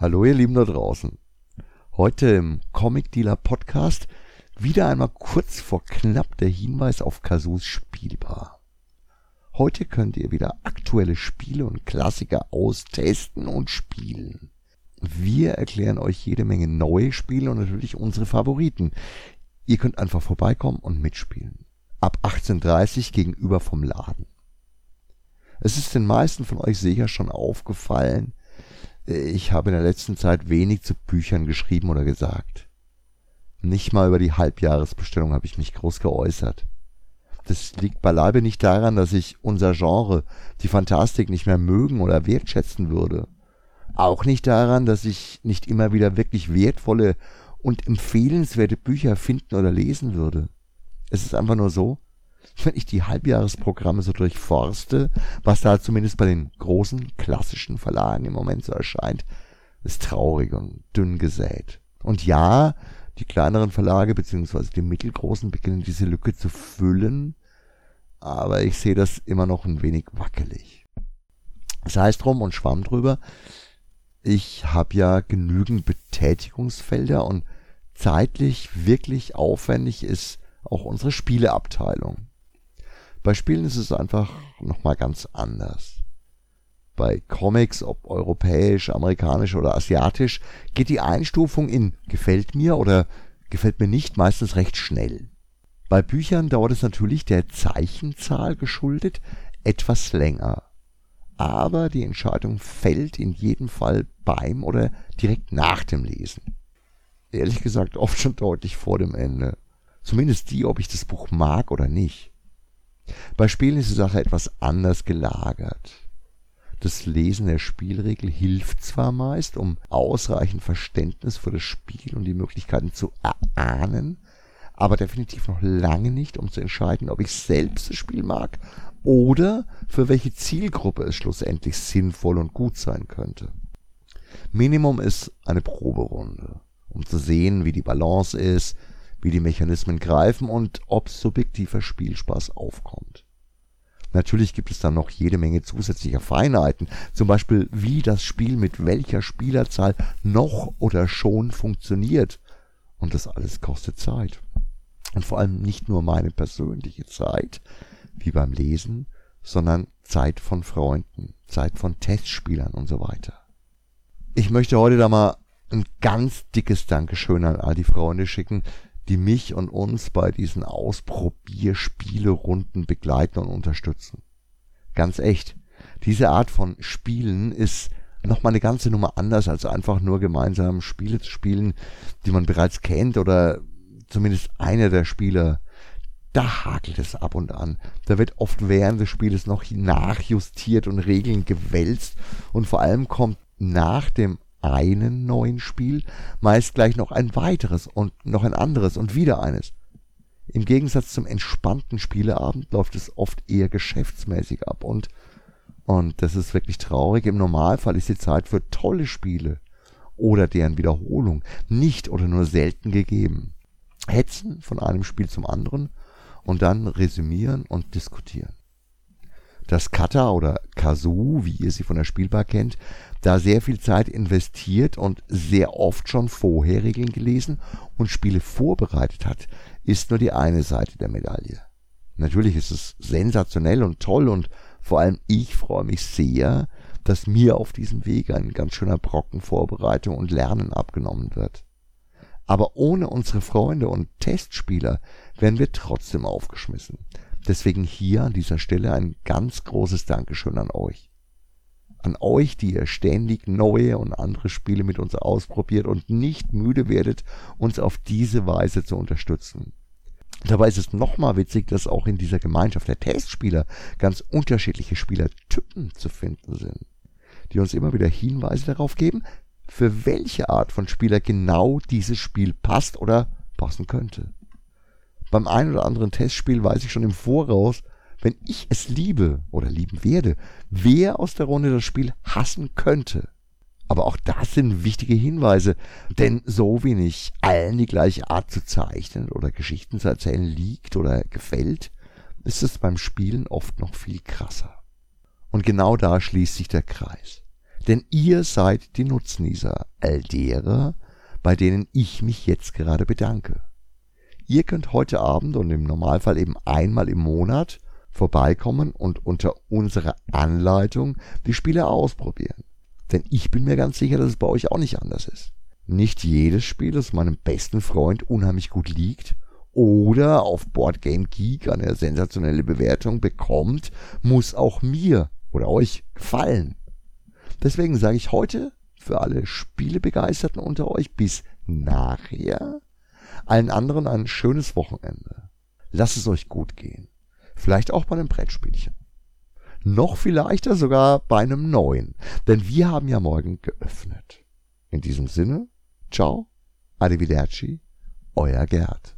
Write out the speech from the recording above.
Hallo ihr Lieben da draußen. Heute im Comic Dealer Podcast wieder einmal kurz vor knapp der Hinweis auf Kasus Spielbar. Heute könnt ihr wieder aktuelle Spiele und Klassiker austesten und spielen. Wir erklären euch jede Menge neue Spiele und natürlich unsere Favoriten. Ihr könnt einfach vorbeikommen und mitspielen. Ab 18.30 gegenüber vom Laden. Es ist den meisten von euch sicher schon aufgefallen, ich habe in der letzten Zeit wenig zu Büchern geschrieben oder gesagt. Nicht mal über die Halbjahresbestellung habe ich mich groß geäußert. Das liegt beileibe nicht daran, dass ich unser Genre, die Fantastik, nicht mehr mögen oder wertschätzen würde. Auch nicht daran, dass ich nicht immer wieder wirklich wertvolle und empfehlenswerte Bücher finden oder lesen würde. Es ist einfach nur so, wenn ich die Halbjahresprogramme so durchforste, was da zumindest bei den großen klassischen Verlagen im Moment so erscheint, ist traurig und dünn gesät. Und ja, die kleineren Verlage beziehungsweise die mittelgroßen beginnen diese Lücke zu füllen, aber ich sehe das immer noch ein wenig wackelig. Das heißt drum und schwamm drüber, ich habe ja genügend Betätigungsfelder und zeitlich wirklich aufwendig ist auch unsere Spieleabteilung. Bei Spielen ist es einfach nochmal ganz anders. Bei Comics, ob europäisch, amerikanisch oder asiatisch, geht die Einstufung in gefällt mir oder gefällt mir nicht meistens recht schnell. Bei Büchern dauert es natürlich der Zeichenzahl geschuldet etwas länger. Aber die Entscheidung fällt in jedem Fall beim oder direkt nach dem Lesen. Ehrlich gesagt oft schon deutlich vor dem Ende. Zumindest die, ob ich das Buch mag oder nicht. Bei Spielen ist die Sache etwas anders gelagert. Das Lesen der Spielregel hilft zwar meist, um ausreichend Verständnis für das Spiel und die Möglichkeiten zu erahnen, aber definitiv noch lange nicht, um zu entscheiden, ob ich selbst das Spiel mag oder für welche Zielgruppe es schlussendlich sinnvoll und gut sein könnte. Minimum ist eine Proberunde, um zu sehen, wie die Balance ist, wie die Mechanismen greifen und ob subjektiver Spielspaß aufkommt. Natürlich gibt es dann noch jede Menge zusätzlicher Feinheiten, zum Beispiel wie das Spiel mit welcher Spielerzahl noch oder schon funktioniert. Und das alles kostet Zeit. Und vor allem nicht nur meine persönliche Zeit, wie beim Lesen, sondern Zeit von Freunden, Zeit von Testspielern und so weiter. Ich möchte heute da mal ein ganz dickes Dankeschön an all die Freunde schicken, die mich und uns bei diesen Ausprobierspielerunden begleiten und unterstützen. Ganz echt, diese Art von Spielen ist nochmal eine ganze Nummer anders, als einfach nur gemeinsam Spiele zu spielen, die man bereits kennt oder zumindest einer der Spieler. Da hakelt es ab und an. Da wird oft während des Spieles noch nachjustiert und Regeln gewälzt und vor allem kommt nach dem einen neuen Spiel meist gleich noch ein weiteres und noch ein anderes und wieder eines. Im Gegensatz zum entspannten Spieleabend läuft es oft eher geschäftsmäßig ab und und das ist wirklich traurig. Im Normalfall ist die Zeit für tolle Spiele oder deren Wiederholung nicht oder nur selten gegeben. Hetzen von einem Spiel zum anderen und dann resümieren und diskutieren dass Kata oder Kazoo, wie ihr sie von der Spielbar kennt, da sehr viel Zeit investiert und sehr oft schon vorher Regeln gelesen und Spiele vorbereitet hat, ist nur die eine Seite der Medaille. Natürlich ist es sensationell und toll und vor allem ich freue mich sehr, dass mir auf diesem Weg ein ganz schöner Brocken Vorbereitung und Lernen abgenommen wird. Aber ohne unsere Freunde und Testspieler wären wir trotzdem aufgeschmissen. Deswegen hier an dieser Stelle ein ganz großes Dankeschön an euch. An euch, die ihr ständig neue und andere Spiele mit uns ausprobiert und nicht müde werdet, uns auf diese Weise zu unterstützen. Dabei ist es nochmal witzig, dass auch in dieser Gemeinschaft der Testspieler ganz unterschiedliche Spielertypen zu finden sind, die uns immer wieder Hinweise darauf geben, für welche Art von Spieler genau dieses Spiel passt oder passen könnte beim einen oder anderen Testspiel weiß ich schon im Voraus, wenn ich es liebe oder lieben werde, wer aus der Runde das Spiel hassen könnte. Aber auch das sind wichtige Hinweise, denn so wie nicht allen die gleiche Art zu zeichnen oder Geschichten zu erzählen liegt oder gefällt, ist es beim Spielen oft noch viel krasser. Und genau da schließt sich der Kreis. Denn ihr seid die Nutznießer, all derer, bei denen ich mich jetzt gerade bedanke. Ihr könnt heute Abend und im Normalfall eben einmal im Monat vorbeikommen und unter unserer Anleitung die Spiele ausprobieren. Denn ich bin mir ganz sicher, dass es bei euch auch nicht anders ist. Nicht jedes Spiel, das meinem besten Freund unheimlich gut liegt oder auf Board Game Geek eine sensationelle Bewertung bekommt, muss auch mir oder euch gefallen. Deswegen sage ich heute für alle Spielebegeisterten unter euch bis nachher, allen anderen ein schönes Wochenende. Lasst es euch gut gehen. Vielleicht auch bei einem Brettspielchen. Noch vielleicht sogar bei einem neuen, denn wir haben ja morgen geöffnet. In diesem Sinne, ciao, arrivederci, euer Gerd.